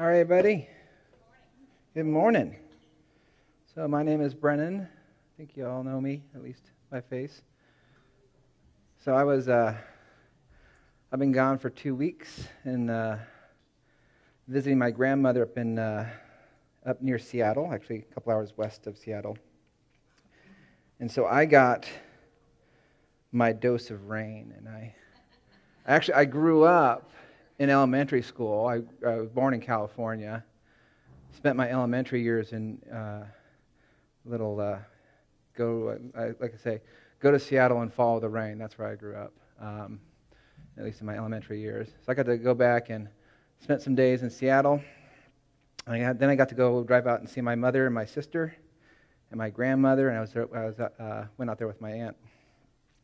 All right, buddy. Good morning. So my name is Brennan. I think you all know me, at least by face. So I was, uh, I've been gone for two weeks and uh, visiting my grandmother up in, uh, up near Seattle, actually a couple hours west of Seattle. And so I got my dose of rain, and I actually I grew up in elementary school. I, I was born in California. Spent my elementary years in uh, little uh, go uh, like I say, go to Seattle and follow the rain. That's where I grew up, um, at least in my elementary years. So I got to go back and spent some days in Seattle. I got, then I got to go drive out and see my mother and my sister and my grandmother, and I was, I was uh, went out there with my aunt.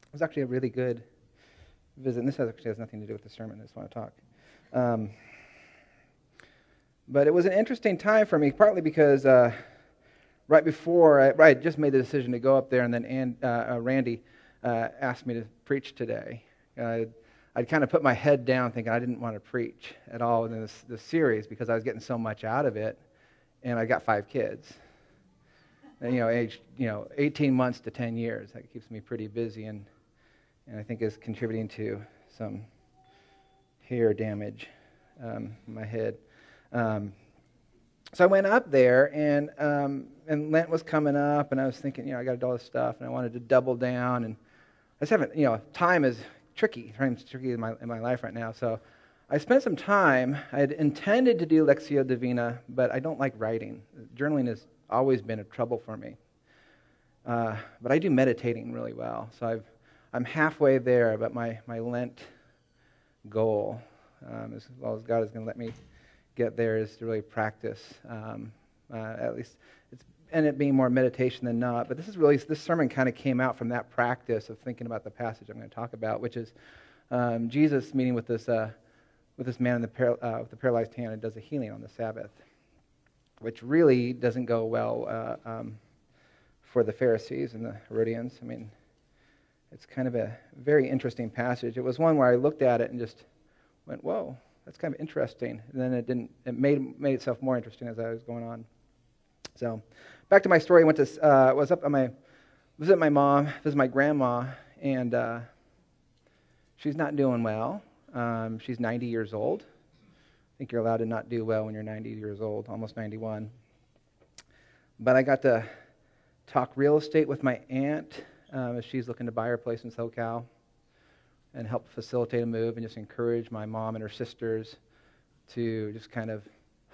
It was actually a really good visit. And this actually has nothing to do with the sermon. I just want to talk. Um, but it was an interesting time for me, partly because uh, right before I, I just made the decision to go up there, and then and, uh, uh, Randy uh, asked me to preach today. I'd kind of put my head down, thinking I didn't want to preach at all in this, this series because I was getting so much out of it, and I got five kids. And, you know, age you know, 18 months to 10 years. That keeps me pretty busy, and and I think is contributing to some hair damage um, my head. Um, so I went up there, and um, and Lent was coming up, and I was thinking, you know, I got to do all this stuff, and I wanted to double down, and I just haven't, you know, time is tricky. Time's tricky in my in my life right now, so. I spent some time. I had intended to do Lectio Divina, but I don't like writing. Journaling has always been a trouble for me. Uh, but I do meditating really well. So I've, I'm halfway there, but my, my Lent goal, um, as well as God is going to let me get there, is to really practice. Um, uh, at least it's ended up being more meditation than not. But this is really this sermon kind of came out from that practice of thinking about the passage I'm going to talk about, which is um, Jesus meeting with this uh, with this man in the par- uh, with the paralyzed hand and does a healing on the Sabbath, which really doesn't go well uh, um, for the Pharisees and the Herodians. I mean, it's kind of a very interesting passage. It was one where I looked at it and just went, "Whoa, that's kind of interesting." And then it didn't. It made made itself more interesting as I was going on. So, back to my story. I went to uh, was up on my visit my mom, visit my grandma, and uh, she's not doing well. Um, she's 90 years old. I think you're allowed to not do well when you're 90 years old, almost 91. But I got to talk real estate with my aunt um, as she's looking to buy her place in SoCal and help facilitate a move and just encourage my mom and her sisters to just kind of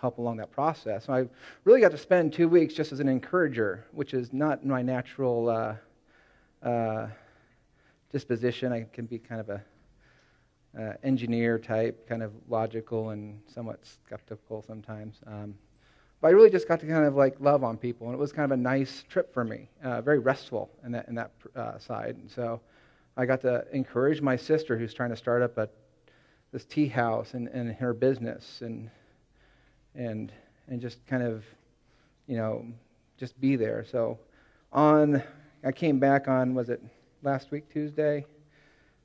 help along that process. So I really got to spend two weeks just as an encourager, which is not my natural uh, uh, disposition. I can be kind of a uh, engineer type, kind of logical and somewhat skeptical sometimes. Um, but I really just got to kind of like love on people, and it was kind of a nice trip for me, uh, very restful in that in that uh, side. And so I got to encourage my sister, who's trying to start up a this tea house and, and her business, and and and just kind of, you know, just be there. So on, I came back on was it last week Tuesday?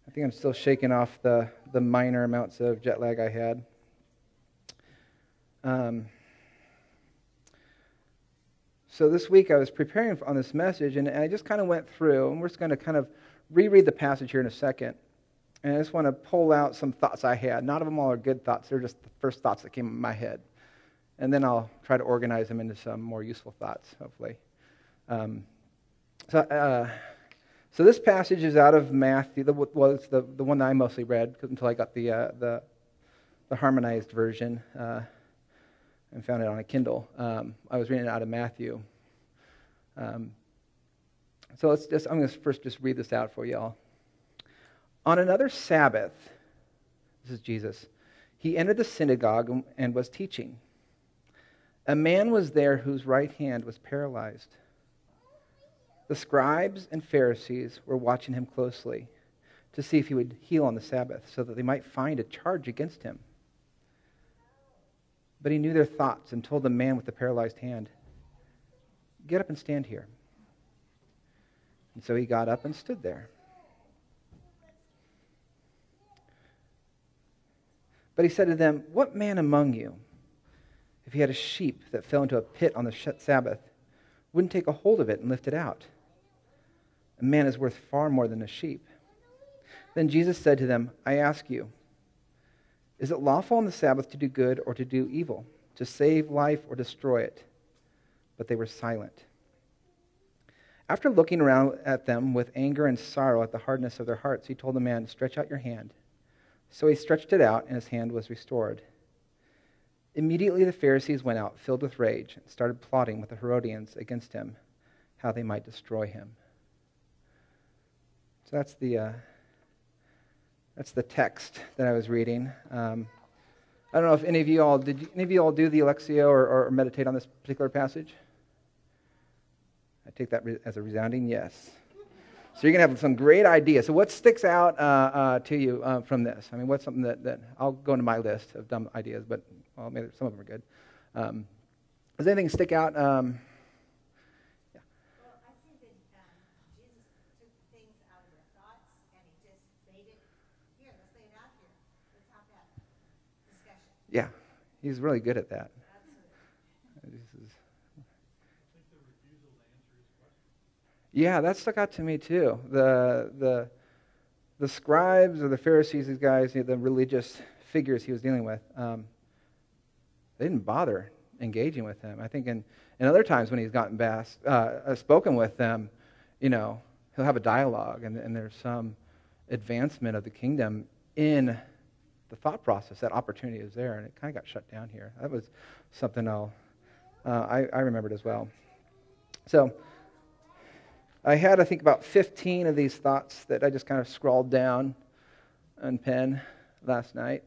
I think I'm still shaking off the, the minor amounts of jet lag I had. Um, so this week I was preparing on this message, and I just kind of went through, and we're just going to kind of reread the passage here in a second. And I just want to pull out some thoughts I had. Not of them all are good thoughts, they're just the first thoughts that came in my head. And then I'll try to organize them into some more useful thoughts, hopefully. Um, so, uh, so this passage is out of Matthew. The, well, it's the, the one that I mostly read until I got the, uh, the, the, harmonized version uh, and found it on a Kindle. Um, I was reading it out of Matthew. Um, so let's just, I'm going to first just read this out for y'all. On another Sabbath, this is Jesus, he entered the synagogue and was teaching. A man was there whose right hand was paralyzed. The scribes and Pharisees were watching him closely to see if he would heal on the Sabbath so that they might find a charge against him. But he knew their thoughts and told the man with the paralyzed hand, Get up and stand here. And so he got up and stood there. But he said to them, What man among you, if he had a sheep that fell into a pit on the Sabbath, wouldn't take a hold of it and lift it out? A man is worth far more than a sheep. Then Jesus said to them, I ask you, is it lawful on the Sabbath to do good or to do evil, to save life or destroy it? But they were silent. After looking around at them with anger and sorrow at the hardness of their hearts, he told the man, Stretch out your hand. So he stretched it out, and his hand was restored. Immediately the Pharisees went out, filled with rage, and started plotting with the Herodians against him, how they might destroy him. So that's the, uh, that's the text that I was reading. Um, I don't know if any of you all did. Any of you all do the Lectio or, or meditate on this particular passage? I take that as a resounding yes. So you're going to have some great ideas. So what sticks out uh, uh, to you uh, from this? I mean, what's something that, that I'll go into my list of dumb ideas, but well, maybe some of them are good. Um, does anything stick out? Um, yeah. Well, I think that um, Jesus took things out of their thoughts and he just laid it here. Let's lay it out here. Let's have that discussion. Yeah, he's really good at that. Yeah, that stuck out to me too. The the the scribes or the Pharisees, these guys, you know, the religious figures he was dealing with, um, they didn't bother engaging with him. I think in, in other times when he's gotten bass, uh, uh, spoken with them, you know, he'll have a dialogue and, and there's some advancement of the kingdom in the thought process. That opportunity is there, and it kind of got shut down here. That was something I'll, uh, I, I remembered as well. So, I had, I think, about 15 of these thoughts that I just kind of scrawled down on pen last night,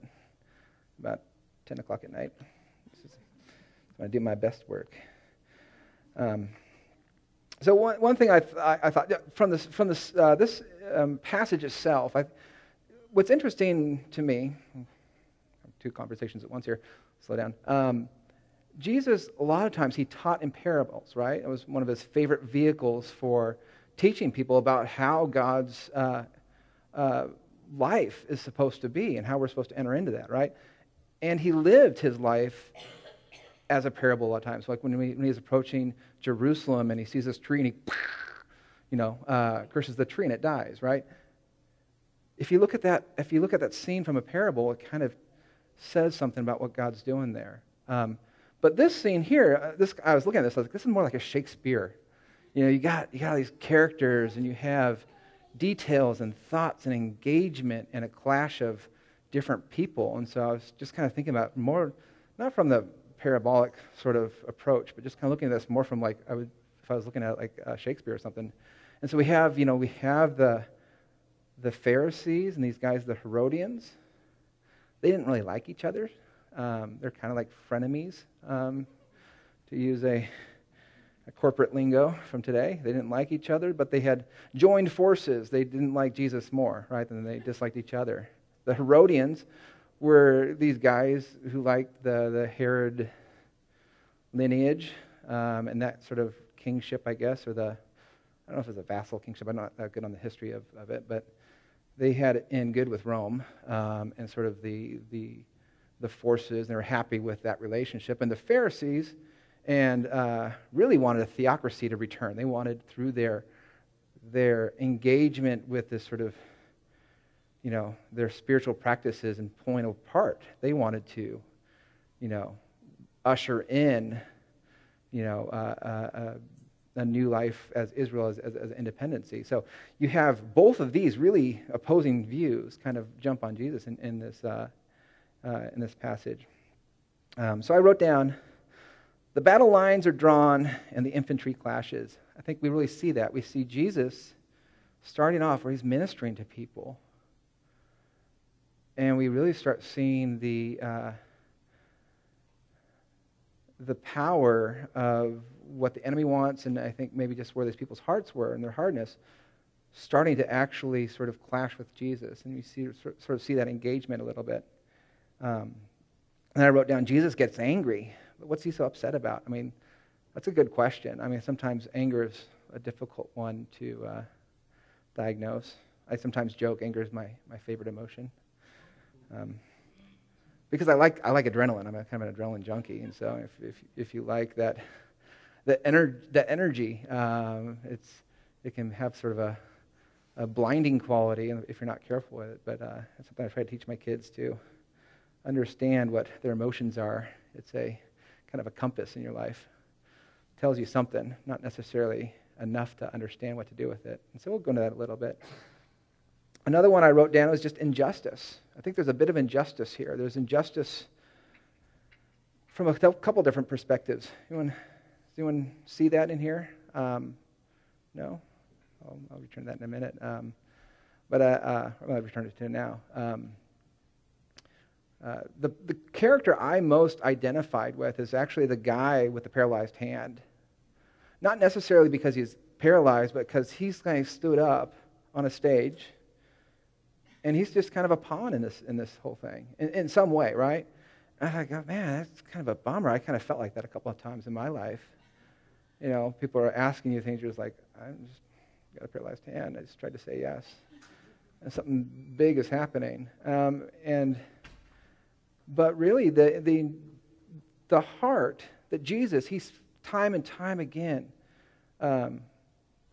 about 10 o'clock at night. To do my best work. Um, so one, one thing I, th- I, thought from this, from this, uh, this um, passage itself, I, what's interesting to me, two conversations at once here, slow down. Um, Jesus, a lot of times, he taught in parables, right? It was one of his favorite vehicles for teaching people about how God's uh, uh, life is supposed to be and how we're supposed to enter into that, right? And he lived his life as a parable a lot of times. Like when, we, when he's approaching Jerusalem and he sees this tree and he, you know, uh, curses the tree and it dies, right? If you look at that, if you look at that scene from a parable, it kind of says something about what God's doing there. Um, but this scene here, uh, this I was looking at this, I was like, this is more like a Shakespeare you know, you got, you got these characters and you have details and thoughts and engagement and a clash of different people. And so I was just kind of thinking about more, not from the parabolic sort of approach, but just kind of looking at this more from like, I would, if I was looking at like uh, Shakespeare or something. And so we have, you know, we have the, the Pharisees and these guys, the Herodians. They didn't really like each other. Um, they're kind of like frenemies, um, to use a corporate lingo from today. They didn't like each other, but they had joined forces. They didn't like Jesus more, right, than they disliked each other. The Herodians were these guys who liked the, the Herod lineage um, and that sort of kingship, I guess, or the, I don't know if it was a vassal kingship. I'm not that good on the history of, of it, but they had it in good with Rome um, and sort of the, the, the forces, and they were happy with that relationship. And the Pharisees, and uh, really wanted a theocracy to return. They wanted, through their, their engagement with this sort of, you know, their spiritual practices and point apart, they wanted to, you know, usher in, you know, uh, uh a new life as Israel as, as, as independency. So you have both of these really opposing views kind of jump on Jesus in, in this, uh, uh, in this passage. Um, so I wrote down the battle lines are drawn and the infantry clashes. I think we really see that. We see Jesus starting off where he's ministering to people. And we really start seeing the, uh, the power of what the enemy wants, and I think maybe just where these people's hearts were and their hardness, starting to actually sort of clash with Jesus. And we see, sort of see that engagement a little bit. Um, and I wrote down Jesus gets angry what's he so upset about? I mean, that's a good question. I mean, sometimes anger is a difficult one to uh, diagnose. I sometimes joke anger is my, my favorite emotion. Um, because I like I like adrenaline. I'm a kind of an adrenaline junkie, and so if if if you like that that ener- that energy, um, it's it can have sort of a a blinding quality if you're not careful with it. But uh, that's something I try to teach my kids to understand what their emotions are. It's a kind of a compass in your life. It tells you something, not necessarily enough to understand what to do with it. And so we'll go into that a little bit. Another one I wrote down was just injustice. I think there's a bit of injustice here. There's injustice from a couple different perspectives. Anyone, does anyone see that in here? Um, no? I'll, I'll, return that in a minute. Um, but uh, uh, to return it to now. Um, uh, the, the character I most identified with is actually the guy with the paralyzed hand. Not necessarily because he's paralyzed, but because he's kind of stood up on a stage and he's just kind of a pawn in this, in this whole thing in, in some way, right? And I go, man, that's kind of a bummer. I kind of felt like that a couple of times in my life. You know, people are asking you things, you're just like, I'm just got a paralyzed hand. I just tried to say yes. And something big is happening. Um, and but really, the, the, the heart that Jesus, he's time and time again um,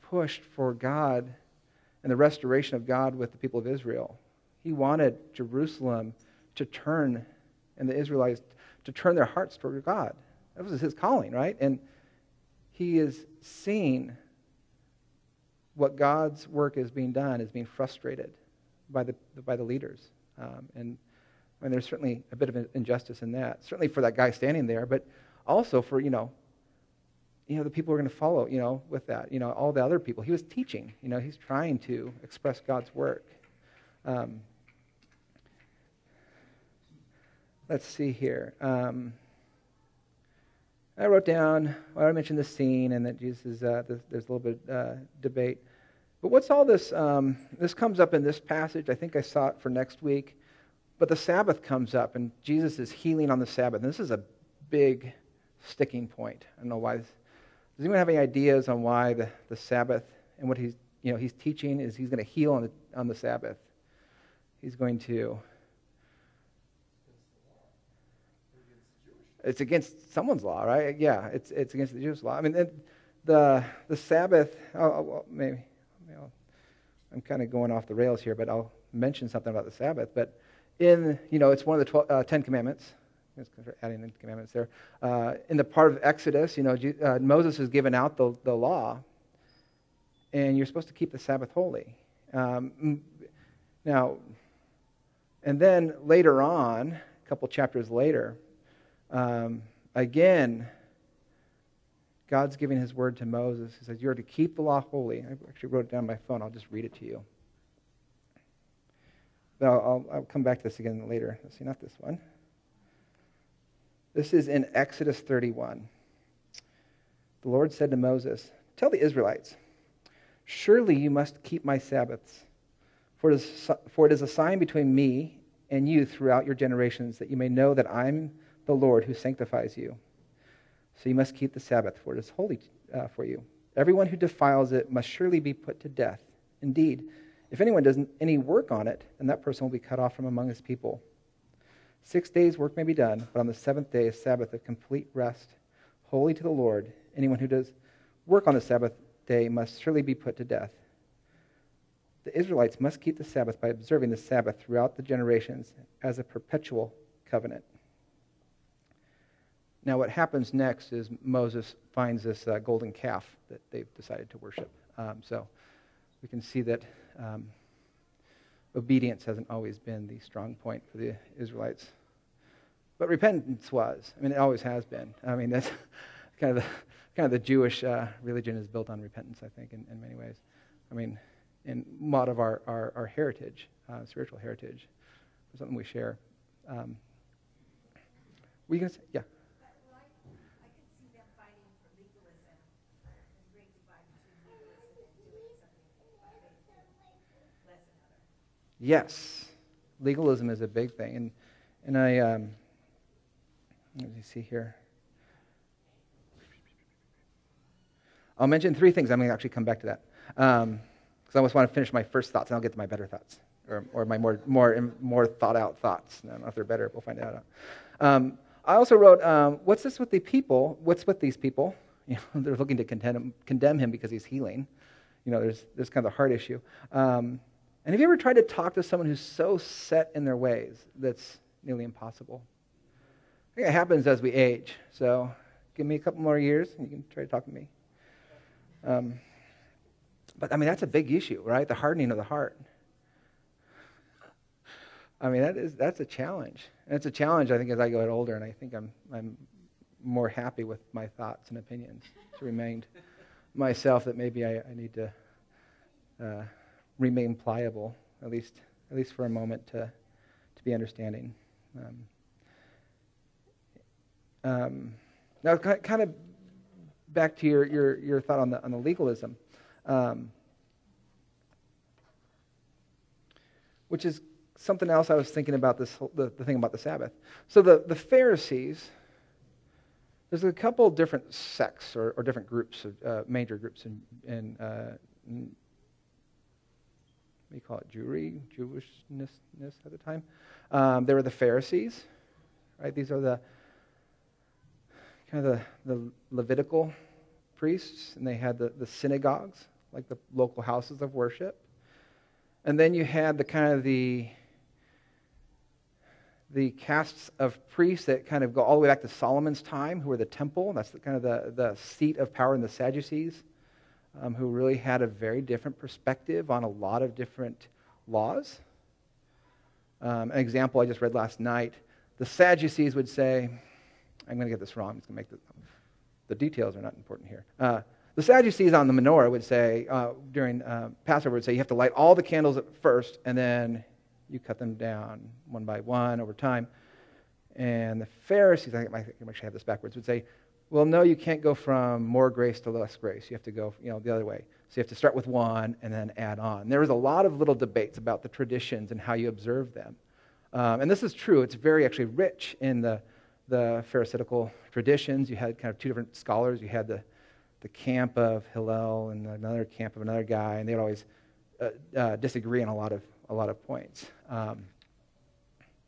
pushed for God and the restoration of God with the people of Israel. He wanted Jerusalem to turn and the Israelites to turn their hearts toward God. That was his calling, right? And he is seeing what God's work is being done is being frustrated by the, by the leaders. Um, and and there's certainly a bit of injustice in that. Certainly for that guy standing there, but also for, you know, you know, the people who are going to follow, you know, with that, you know, all the other people. He was teaching, you know, he's trying to express God's work. Um, let's see here. Um, I wrote down, well, I mentioned the scene and that Jesus is, uh, there's, there's, a little bit uh, debate. But what's all this? Um, this comes up in this passage. I think I saw it for next week. But the Sabbath comes up, and Jesus is healing on the Sabbath. And this is a big sticking point. I don't know why. Does anyone have any ideas on why the, the Sabbath and what he's, you know, he's teaching is he's going to heal on the, on the Sabbath? He's going to. It's against someone's law, right? Yeah, it's, it's against the Jewish law. I mean, the, the Sabbath, well, maybe, maybe I'm kind of going off the rails here, but I'll mention something about the Sabbath. But in, you know, it's one of the 12, uh, Ten Commandments. Adding in commandments there. Uh, in the part of Exodus, you know, uh, Moses has given out the, the law, and you're supposed to keep the Sabbath holy. Um, now, and then later on, a couple chapters later, um, again, God's giving his word to Moses. He says, You're to keep the law holy. I actually wrote it down on my phone. I'll just read it to you. But I'll, I'll, I'll come back to this again later. Let's see, not this one. This is in Exodus 31. The Lord said to Moses, Tell the Israelites, surely you must keep my Sabbaths, for it, is, for it is a sign between me and you throughout your generations, that you may know that I'm the Lord who sanctifies you. So you must keep the Sabbath, for it is holy uh, for you. Everyone who defiles it must surely be put to death. Indeed, if anyone does any work on it, then that person will be cut off from among his people. Six days' work may be done, but on the seventh day, a Sabbath of complete rest, holy to the Lord. Anyone who does work on the Sabbath day must surely be put to death. The Israelites must keep the Sabbath by observing the Sabbath throughout the generations as a perpetual covenant. Now, what happens next is Moses finds this uh, golden calf that they've decided to worship. Um, so we can see that um, obedience hasn't always been the strong point for the Israelites. But repentance was. I mean, it always has been. I mean, that's kind of the, kind of the Jewish uh, religion is built on repentance, I think, in, in many ways. I mean, in a lot of our, our, our heritage, uh, spiritual heritage, something we share. Um, were you going to say? Yeah. Yes, legalism is a big thing. And, and I, um, let me see here. I'll mention three things. I'm going to actually come back to that. Because um, I almost want to finish my first thoughts, and I'll get to my better thoughts. or, or my more, more, more thought out thoughts. I don't know if they're better. We'll find out. Um, I also wrote, um, what's this with the people? What's with these people? You know, they're looking to condemn him, condemn him because he's healing. You know, there's, there's kind of a heart issue. Um, and have you ever tried to talk to someone who's so set in their ways that's nearly impossible? I think it happens as we age. So give me a couple more years and you can try to talk to me. Um, but I mean, that's a big issue, right? The hardening of the heart. I mean, that is, that's a challenge. And it's a challenge, I think, as I get older, and I think I'm, I'm more happy with my thoughts and opinions to remain myself that maybe I, I need to uh, remain pliable, at least, at least for a moment, to, to be understanding. Um, um, now, kind of back to your, your, your thought on the, on the legalism, um, which is something else I was thinking about this, the, the thing about the Sabbath. So the, the Pharisees, there's a couple different sects or, or different groups, of, uh, major groups in, in, uh, in we call it Jewry, Jewishness at the time. Um, there were the Pharisees, right? These are the kind of the, the Levitical priests, and they had the, the synagogues, like the local houses of worship. And then you had the kind of the the castes of priests that kind of go all the way back to Solomon's time, who were the temple. That's the, kind of the, the seat of power in the Sadducees, um, who really had a very different perspective on a lot of different laws. Um, an example I just read last night the Sadducees would say, I'm going to get this wrong. I'm just going to make the, the details are not important here. Uh, the Sadducees on the menorah would say, uh, during uh, Passover, would say, you have to light all the candles at first, and then you cut them down one by one over time. And the Pharisees, I think I actually have this backwards, would say, well, no, you can't go from more grace to less grace. You have to go, you know, the other way. So you have to start with one and then add on. There was a lot of little debates about the traditions and how you observe them. Um, and this is true. It's very actually rich in the, the Pharisaical traditions. You had kind of two different scholars. You had the, the camp of Hillel and another camp of another guy, and they would always uh, uh, disagree on a lot of a lot of points. Um,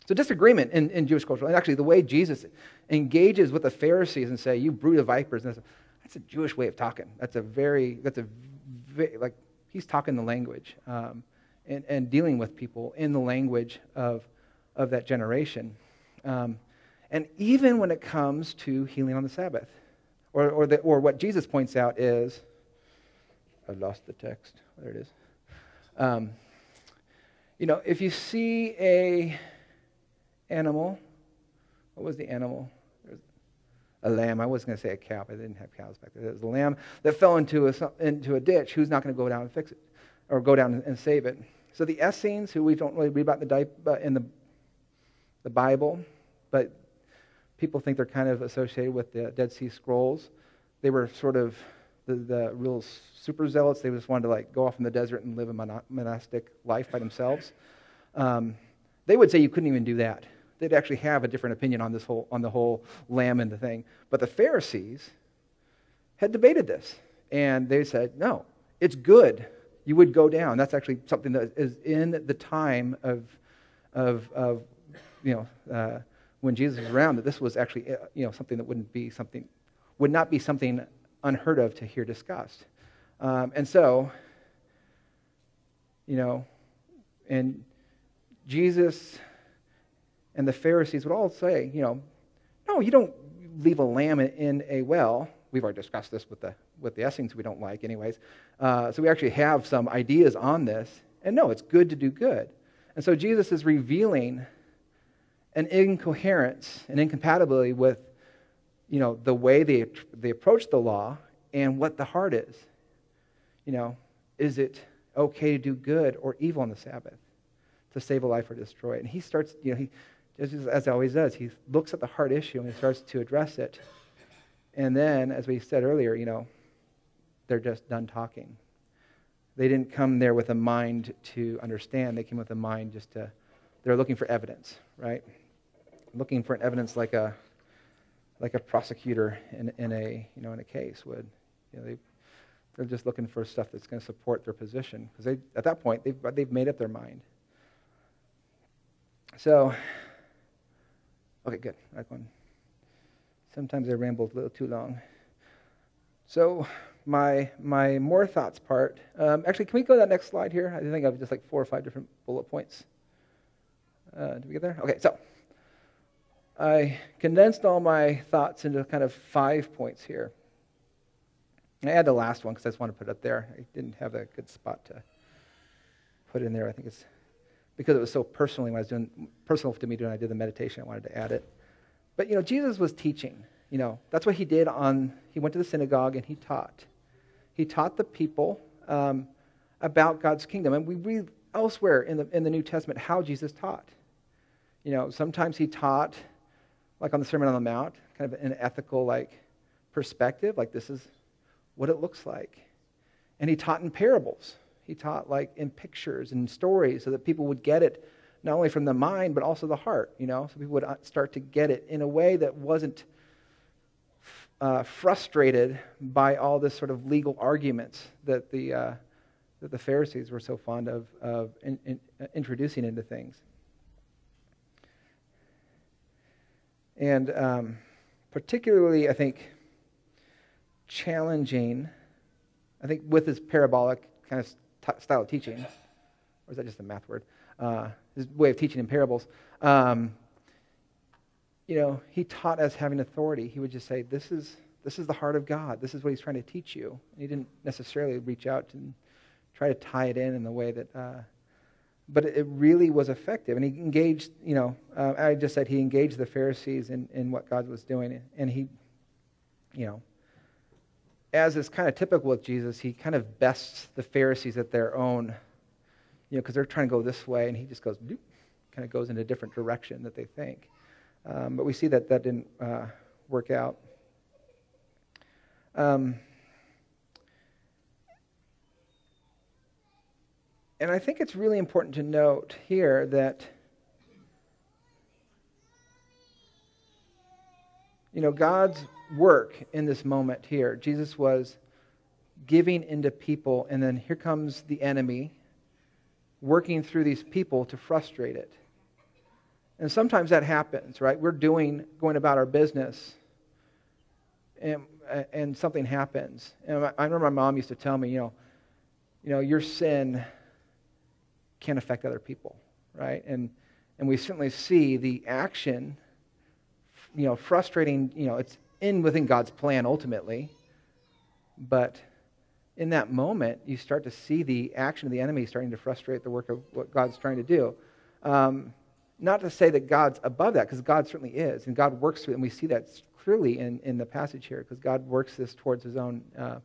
so disagreement in, in Jewish culture, and actually the way Jesus engages with the Pharisees and say, "You brood of vipers," and that's a, Jewish way of talking. That's a very that's a very, like he's talking the language um, and, and dealing with people in the language of of that generation. Um, and even when it comes to healing on the Sabbath, or or, the, or what Jesus points out is, I've lost the text. There it is. Um, you know, if you see a animal, what was the animal? A lamb. I was going to say a cow, but I didn't have cows back there. It was a lamb that fell into a, into a ditch. Who's not going to go down and fix it or go down and save it? So the Essenes, who we don't really read about in the, in the, the Bible, but people think they're kind of associated with the Dead Sea Scrolls. They were sort of the, the real super zealots. They just wanted to like go off in the desert and live a monastic life by themselves. Um, they would say you couldn't even do that. They'd actually have a different opinion on this whole on the whole lamb and the thing. But the Pharisees had debated this, and they said, no, it's good. You would go down. That's actually something that is in the time of of of you know uh, when Jesus was around. That this was actually uh, you know something that wouldn't be something would not be something unheard of to hear discussed. Um, and so, you know, and Jesus and the Pharisees would all say, you know, no, you don't leave a lamb in a well. We've already discussed this with the with the Essenes we don't like, anyways. Uh, so we actually have some ideas on this. And no, it's good to do good. And so Jesus is revealing an incoherence, an incompatibility with, you know, the way they they approach the law and what the heart is. You know, is it okay to do good or evil on the Sabbath? To save a life or destroy it? And he starts, you know, he, as he always does, he looks at the heart issue and he starts to address it. And then, as we said earlier, you know, they're just done talking. They didn't come there with a mind to understand. They came with a mind just to, they're looking for evidence, right? Looking for an evidence like a, like a prosecutor in, in a, you know, in a case would. You know, they, they're just looking for stuff that's going to support their position because they, at that point, they've, they've made up their mind. So, okay, good. Right one. Sometimes I ramble a little too long. So, my my more thoughts part. Um, actually, can we go to that next slide here? I think I have just like four or five different bullet points. Uh, did we get there? Okay, so I condensed all my thoughts into kind of five points here. I add the last one because I just want to put it up there. I didn't have a good spot to put in there. I think it's because it was so personally when I was doing personal to me when I did the meditation. I wanted to add it. But you know, Jesus was teaching. You know, that's what he did on. He went to the synagogue and he taught. He taught the people um, about God's kingdom, and we read elsewhere in the in the New Testament how Jesus taught. You know, sometimes he taught, like on the Sermon on the Mount, kind of an ethical like perspective, like this is what it looks like, and he taught in parables. He taught like in pictures and stories so that people would get it not only from the mind but also the heart, you know, so people would uh, start to get it in a way that wasn't uh, frustrated by all this sort of legal arguments that the, uh, that the Pharisees were so fond of, of in, in, uh, introducing into things. And um, particularly, I think, challenging, I think, with his parabolic kind of t- style of teaching, or is that just a math word? Uh, his way of teaching in parables. Um, you know, he taught as having authority. He would just say, "This is this is the heart of God. This is what He's trying to teach you." And he didn't necessarily reach out and try to tie it in in the way that. Uh, but it really was effective, and he engaged. You know, uh, I just said he engaged the Pharisees in in what God was doing, and he, you know, as is kind of typical with Jesus, he kind of bests the Pharisees at their own, you know, because they're trying to go this way, and he just goes, doop, kind of goes in a different direction that they think. Um, but we see that that didn't uh, work out. Um, and I think it's really important to note here that, you know, God's work in this moment here. Jesus was giving into people, and then here comes the enemy working through these people to frustrate it. And sometimes that happens, right? We're doing, going about our business, and, and something happens. And I remember my mom used to tell me, you know, you know, your sin can affect other people, right? And and we certainly see the action, you know, frustrating. You know, it's in within God's plan ultimately. But in that moment, you start to see the action of the enemy starting to frustrate the work of what God's trying to do. Um, not to say that God's above that, because God certainly is, and God works through it, and we see that clearly in, in the passage here, because God works this towards His own uh,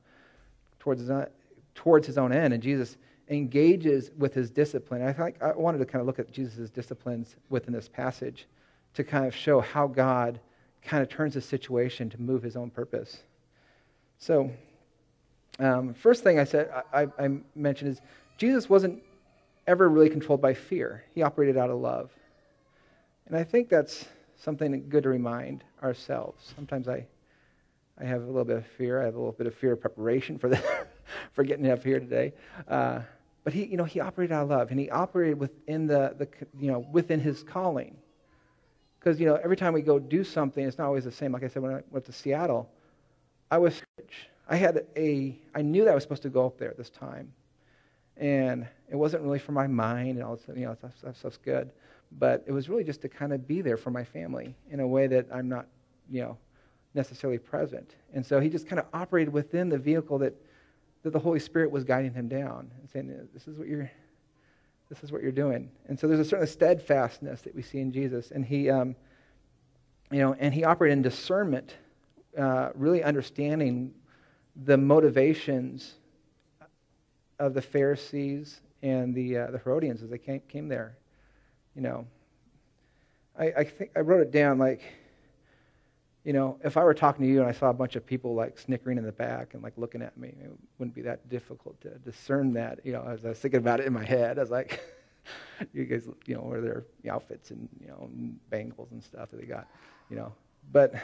towards his own, towards His own end, and Jesus engages with His discipline. I think I wanted to kind of look at Jesus' disciplines within this passage to kind of show how God kind of turns the situation to move his own purpose. So, um, first thing I said, I, I, mentioned is Jesus wasn't ever really controlled by fear. He operated out of love. And I think that's something good to remind ourselves. Sometimes I, I have a little bit of fear. I have a little bit of fear of preparation for, the, for getting up here today. Uh, but he, you know, he operated out of love, and he operated within the, the you know, within his calling. Because, you know, every time we go do something, it's not always the same. Like I said, when I went to Seattle, I was, I had a, I knew that I was supposed to go up there at this time. And it wasn't really for my mind and all this, you know, stuff, stuff, stuff's good. But it was really just to kind of be there for my family in a way that I'm not, you know, necessarily present. And so he just kind of operated within the vehicle that, that the Holy Spirit was guiding him down and saying, this is what you're, this is what you're doing. And so there's a certain steadfastness that we see in Jesus. And he, um, you know, and he operated in discernment, uh, really understanding the motivations of the Pharisees and the, uh, the Herodians as they came, came there. You know, I, I think I wrote it down like, you know, if I were talking to you and I saw a bunch of people like snickering in the back and like looking at me, it wouldn't be that difficult to discern that. You know, as I was thinking about it in my head, I was like, you guys, you know, wear their outfits and you know bangles and stuff that they got, you know. But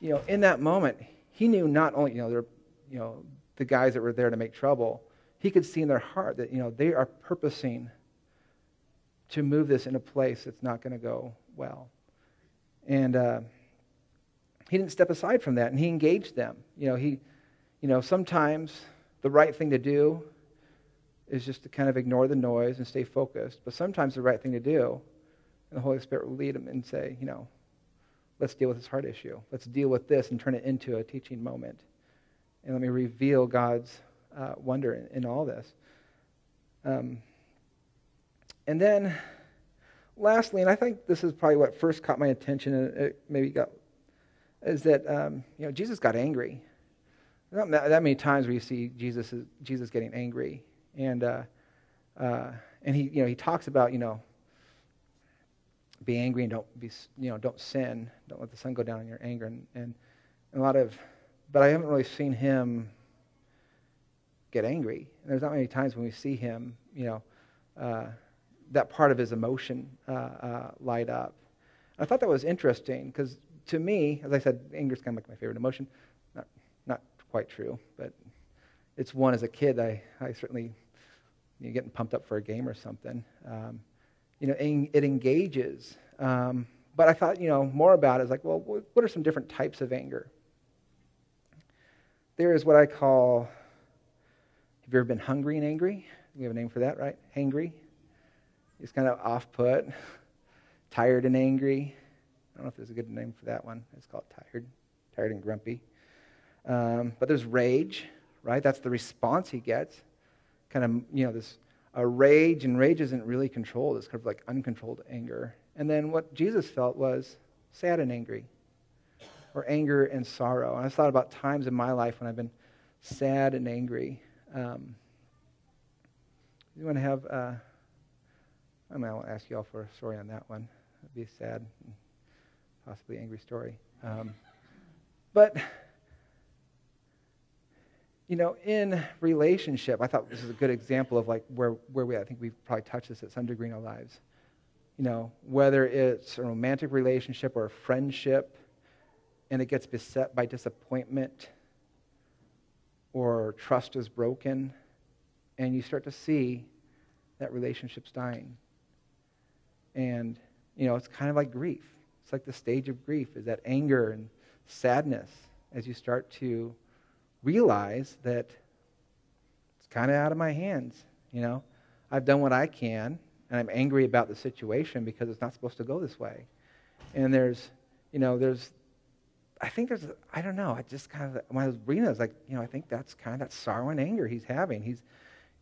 you know, in that moment, he knew not only you know they're you know the guys that were there to make trouble. He could see in their heart that you know they are purposing to move this in a place that's not going to go well. And uh, he didn't step aside from that, and he engaged them. You know, he, you know, sometimes the right thing to do is just to kind of ignore the noise and stay focused. But sometimes the right thing to do, and the Holy Spirit will lead him and say, you know, let's deal with this heart issue. Let's deal with this and turn it into a teaching moment. And let me reveal God's uh, wonder in, in, all this. Um, and then, lastly, and I think this is probably what first caught my attention, and it maybe got, is that um, you know Jesus got angry. Not that many times where you see Jesus is, Jesus getting angry, and uh, uh, and he you know he talks about you know be angry and don't be you know don't sin, don't let the sun go down in your anger, and, and, and a lot of, but I haven't really seen him get angry. And there's not many times when we see him, you know, uh, that part of his emotion uh, uh, light up. I thought that was interesting because to me, as I said, anger is kind of like my favorite emotion. Not, not quite true, but it's one as a kid. I, I certainly, you know, getting pumped up for a game or something. Um, you know, it engages. Um, but I thought, you know, more about it is like, well, what are some different types of anger? There is what I call, have you ever been hungry and angry? We have a name for that, right? Hangry. It's kind of off put, tired and angry. I don't know if there's a good name for that one. It's called tired, tired and grumpy. Um, but there's rage, right? That's the response he gets. Kind of, you know, this a rage, and rage isn't really controlled. It's kind of like uncontrolled anger. And then what Jesus felt was sad and angry, or anger and sorrow. And I thought about times in my life when I've been sad and angry. Um, you want to have, uh, I mean, I won't ask you all for a story on that one. It'd be a sad, possibly angry story. Um, but you know, in relationship, I thought this is a good example of like where, where we, I think we've probably touched this at some degree in our lives. You know, whether it's a romantic relationship or a friendship, and it gets beset by disappointment or trust is broken, and you start to see that relationship's dying. And, you know, it's kind of like grief. It's like the stage of grief is that anger and sadness as you start to realize that it's kind of out of my hands. You know, I've done what I can, and I'm angry about the situation because it's not supposed to go this way. And there's, you know, there's, I think there's, I don't know. I just kind of when I was reading, I was like, you know, I think that's kind of that sorrow and anger he's having. He's,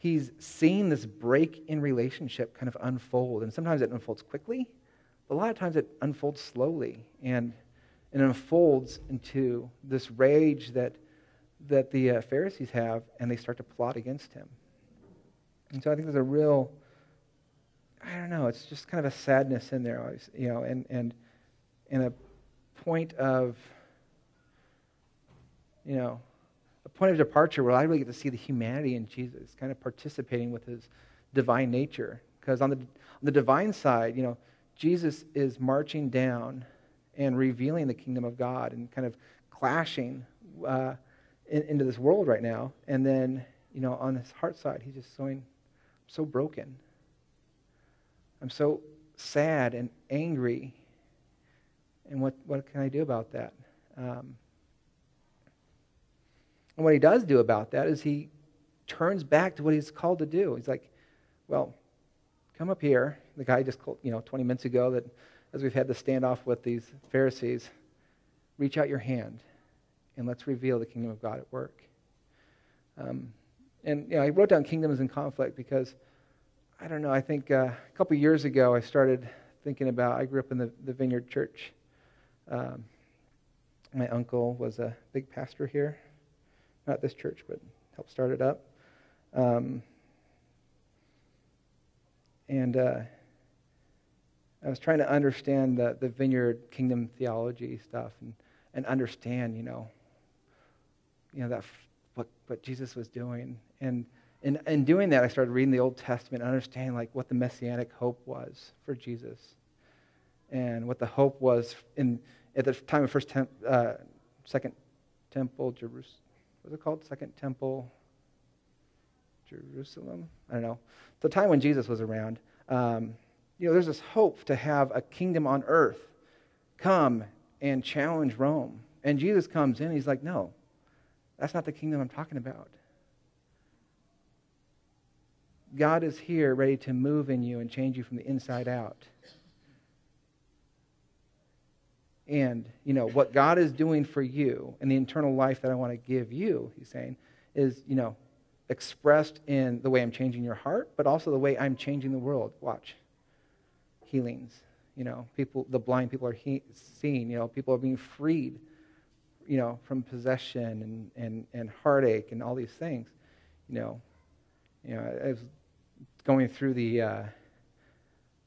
he's seeing this break in relationship kind of unfold, and sometimes it unfolds quickly, but a lot of times it unfolds slowly, and it unfolds into this rage that that the uh, Pharisees have, and they start to plot against him. And so I think there's a real, I don't know, it's just kind of a sadness in there, always, you know, and, and, and a point of, you know, point of departure where I really get to see the humanity in Jesus, kind of participating with his divine nature. Because on the, on the divine side, you know, Jesus is marching down and revealing the kingdom of God and kind of clashing uh, in, into this world right now. And then, you know, on his heart side, he's just going, so broken. I'm so sad and angry. And what, what can I do about that? Um, and what he does do about that is he turns back to what he's called to do. He's like, well, come up here. The guy just, called, you know, 20 minutes ago that as we've had the standoff with these Pharisees, reach out your hand and let's reveal the kingdom of God at work. Um, and you know, I wrote down kingdoms in conflict because I don't know. I think uh, a couple years ago I started thinking about. I grew up in the, the Vineyard Church. Um, my uncle was a big pastor here, not this church, but helped start it up. Um, and uh, I was trying to understand the, the vineyard kingdom theology stuff and, and understand, you know, you know, that what, what Jesus was doing. And in, in doing that, I started reading the Old Testament and understanding like what the messianic hope was for Jesus, and what the hope was in at the time of first temp, uh, second temple Jerusalem. What's it called? Second temple Jerusalem. I don't know. The time when Jesus was around. Um, you know, there's this hope to have a kingdom on earth come and challenge Rome. And Jesus comes in, he's like, no, that's not the kingdom I'm talking about. God is here ready to move in you and change you from the inside out. And, you know, what God is doing for you and the eternal life that I want to give you, he's saying, is, you know, expressed in the way I'm changing your heart, but also the way I'm changing the world. Watch. Healings. You know, people, the blind people are he- seen. You know, people are being freed, you know, from possession and, and, and heartache and all these things. You know, you know, I was going through the, uh,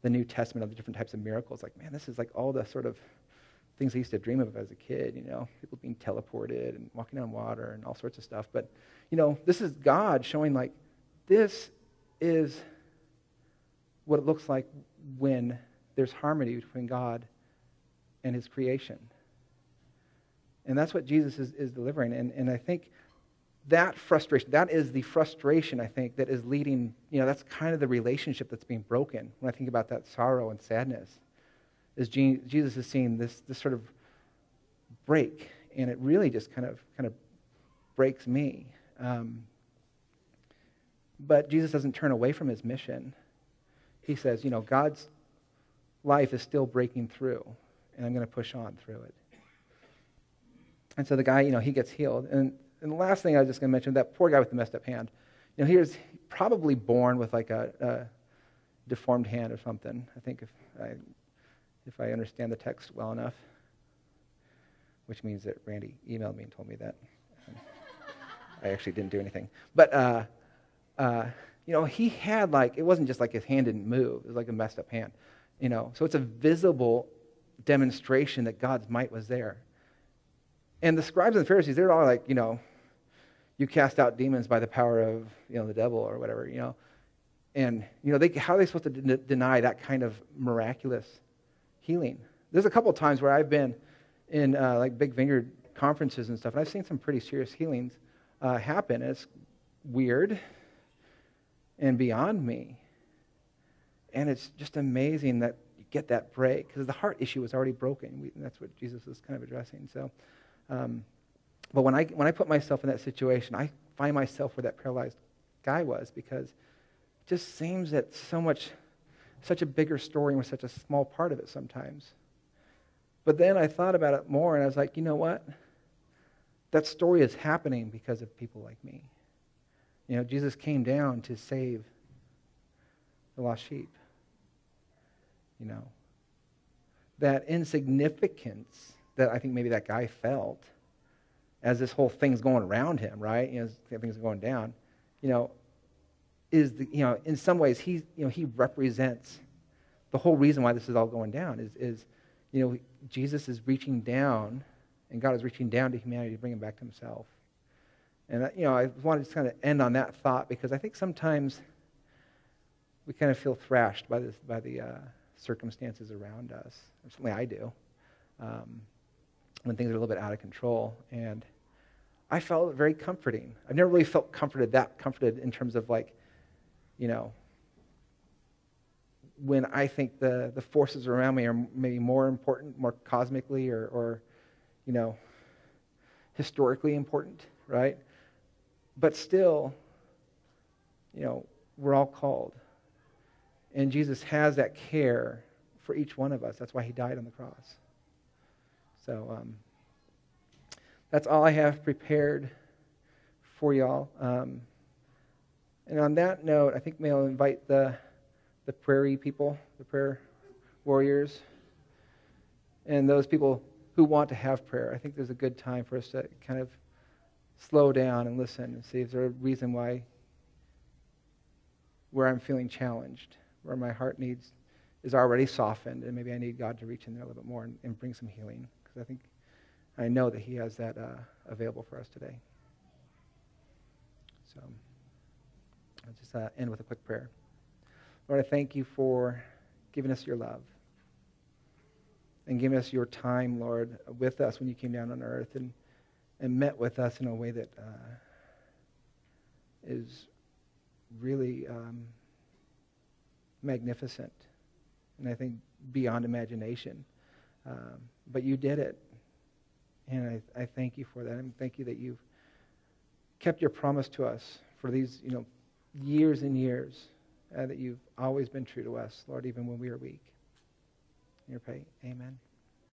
the New Testament of the different types of miracles. Like, man, this is like all the sort of things I used to dream of as a kid, you know, people being teleported and walking on water and all sorts of stuff. But, you know, this is God showing like this is what it looks like when there's harmony between God and his creation. And that's what Jesus is, is delivering. And, and I think that frustration, that is the frustration, I think, that is leading, you know, that's kind of the relationship that's being broken when I think about that sorrow and sadness. Is Jesus is seeing this, this sort of break, and it really just kind of, kind of breaks me. Um, but Jesus doesn't turn away from his mission. He says, you know, God's life is still breaking through, and I'm going to push on through it. And so the guy, you know, he gets healed. And, and the last thing I was just going to mention, that poor guy with the messed up hand. You know, he was probably born with like a, a deformed hand or something. I think if I, if I understand the text well enough, which means that Randy emailed me and told me that. I actually didn't do anything. But, uh, uh, you know, he had like, it wasn't just like his hand didn't move, it was like a messed up hand. You know, so it's a visible demonstration that God's might was there. And the scribes and the Pharisees, they're all like, you know, you cast out demons by the power of, you know, the devil or whatever, you know. And, you know, they, how are they supposed to de- deny that kind of miraculous healing? There's a couple times where I've been in uh, like big vineyard conferences and stuff, and I've seen some pretty serious healings uh, happen. It's weird and beyond me. And it's just amazing that you get that break because the heart issue was already broken. We, that's what Jesus is kind of addressing. So, um, but when I when I put myself in that situation, I find myself where that paralyzed guy was because it just seems that so much, such a bigger story and we're such a small part of it sometimes. But then I thought about it more and I was like, you know what? That story is happening because of people like me. You know, Jesus came down to save the lost sheep. You know, that insignificance that I think maybe that guy felt as this whole thing's going around him, right? You know, things are going down. You know, is the, you know, in some ways he, you know, he represents the whole reason why this is all going down is, is, you know, Jesus is reaching down and God is reaching down to humanity to bring him back to himself. And, you know, I want to just kind of end on that thought because I think sometimes we kind of feel thrashed by, this, by the uh, circumstances around us. Or certainly I do. Um, when things are a little bit out of control. And I felt very comforting. I've never really felt comforted, that comforted in terms of like, you know, when I think the, the forces around me are maybe more important, more cosmically or, or you know, historically important, right? But still, you know, we're all called. And Jesus has that care for each one of us. That's why he died on the cross. So um, that's all I have prepared for y'all. Um, and on that note, I think maybe I'll invite the, the prairie people, the prayer warriors, and those people who want to have prayer. I think there's a good time for us to kind of slow down and listen and see if there's a reason why where I'm feeling challenged, where my heart needs is already softened, and maybe I need God to reach in there a little bit more and, and bring some healing. Because I think I know that He has that uh, available for us today. So I'll just uh, end with a quick prayer. Lord, I thank you for giving us your love and giving us your time, Lord, with us when you came down on earth and, and met with us in a way that uh, is really um, magnificent. and I think beyond imagination. Um, but you did it. And I, I thank you for that. And thank you that you've kept your promise to us for these, you know, years and years, uh, that you've always been true to us, Lord, even when we are weak. In your pay, amen.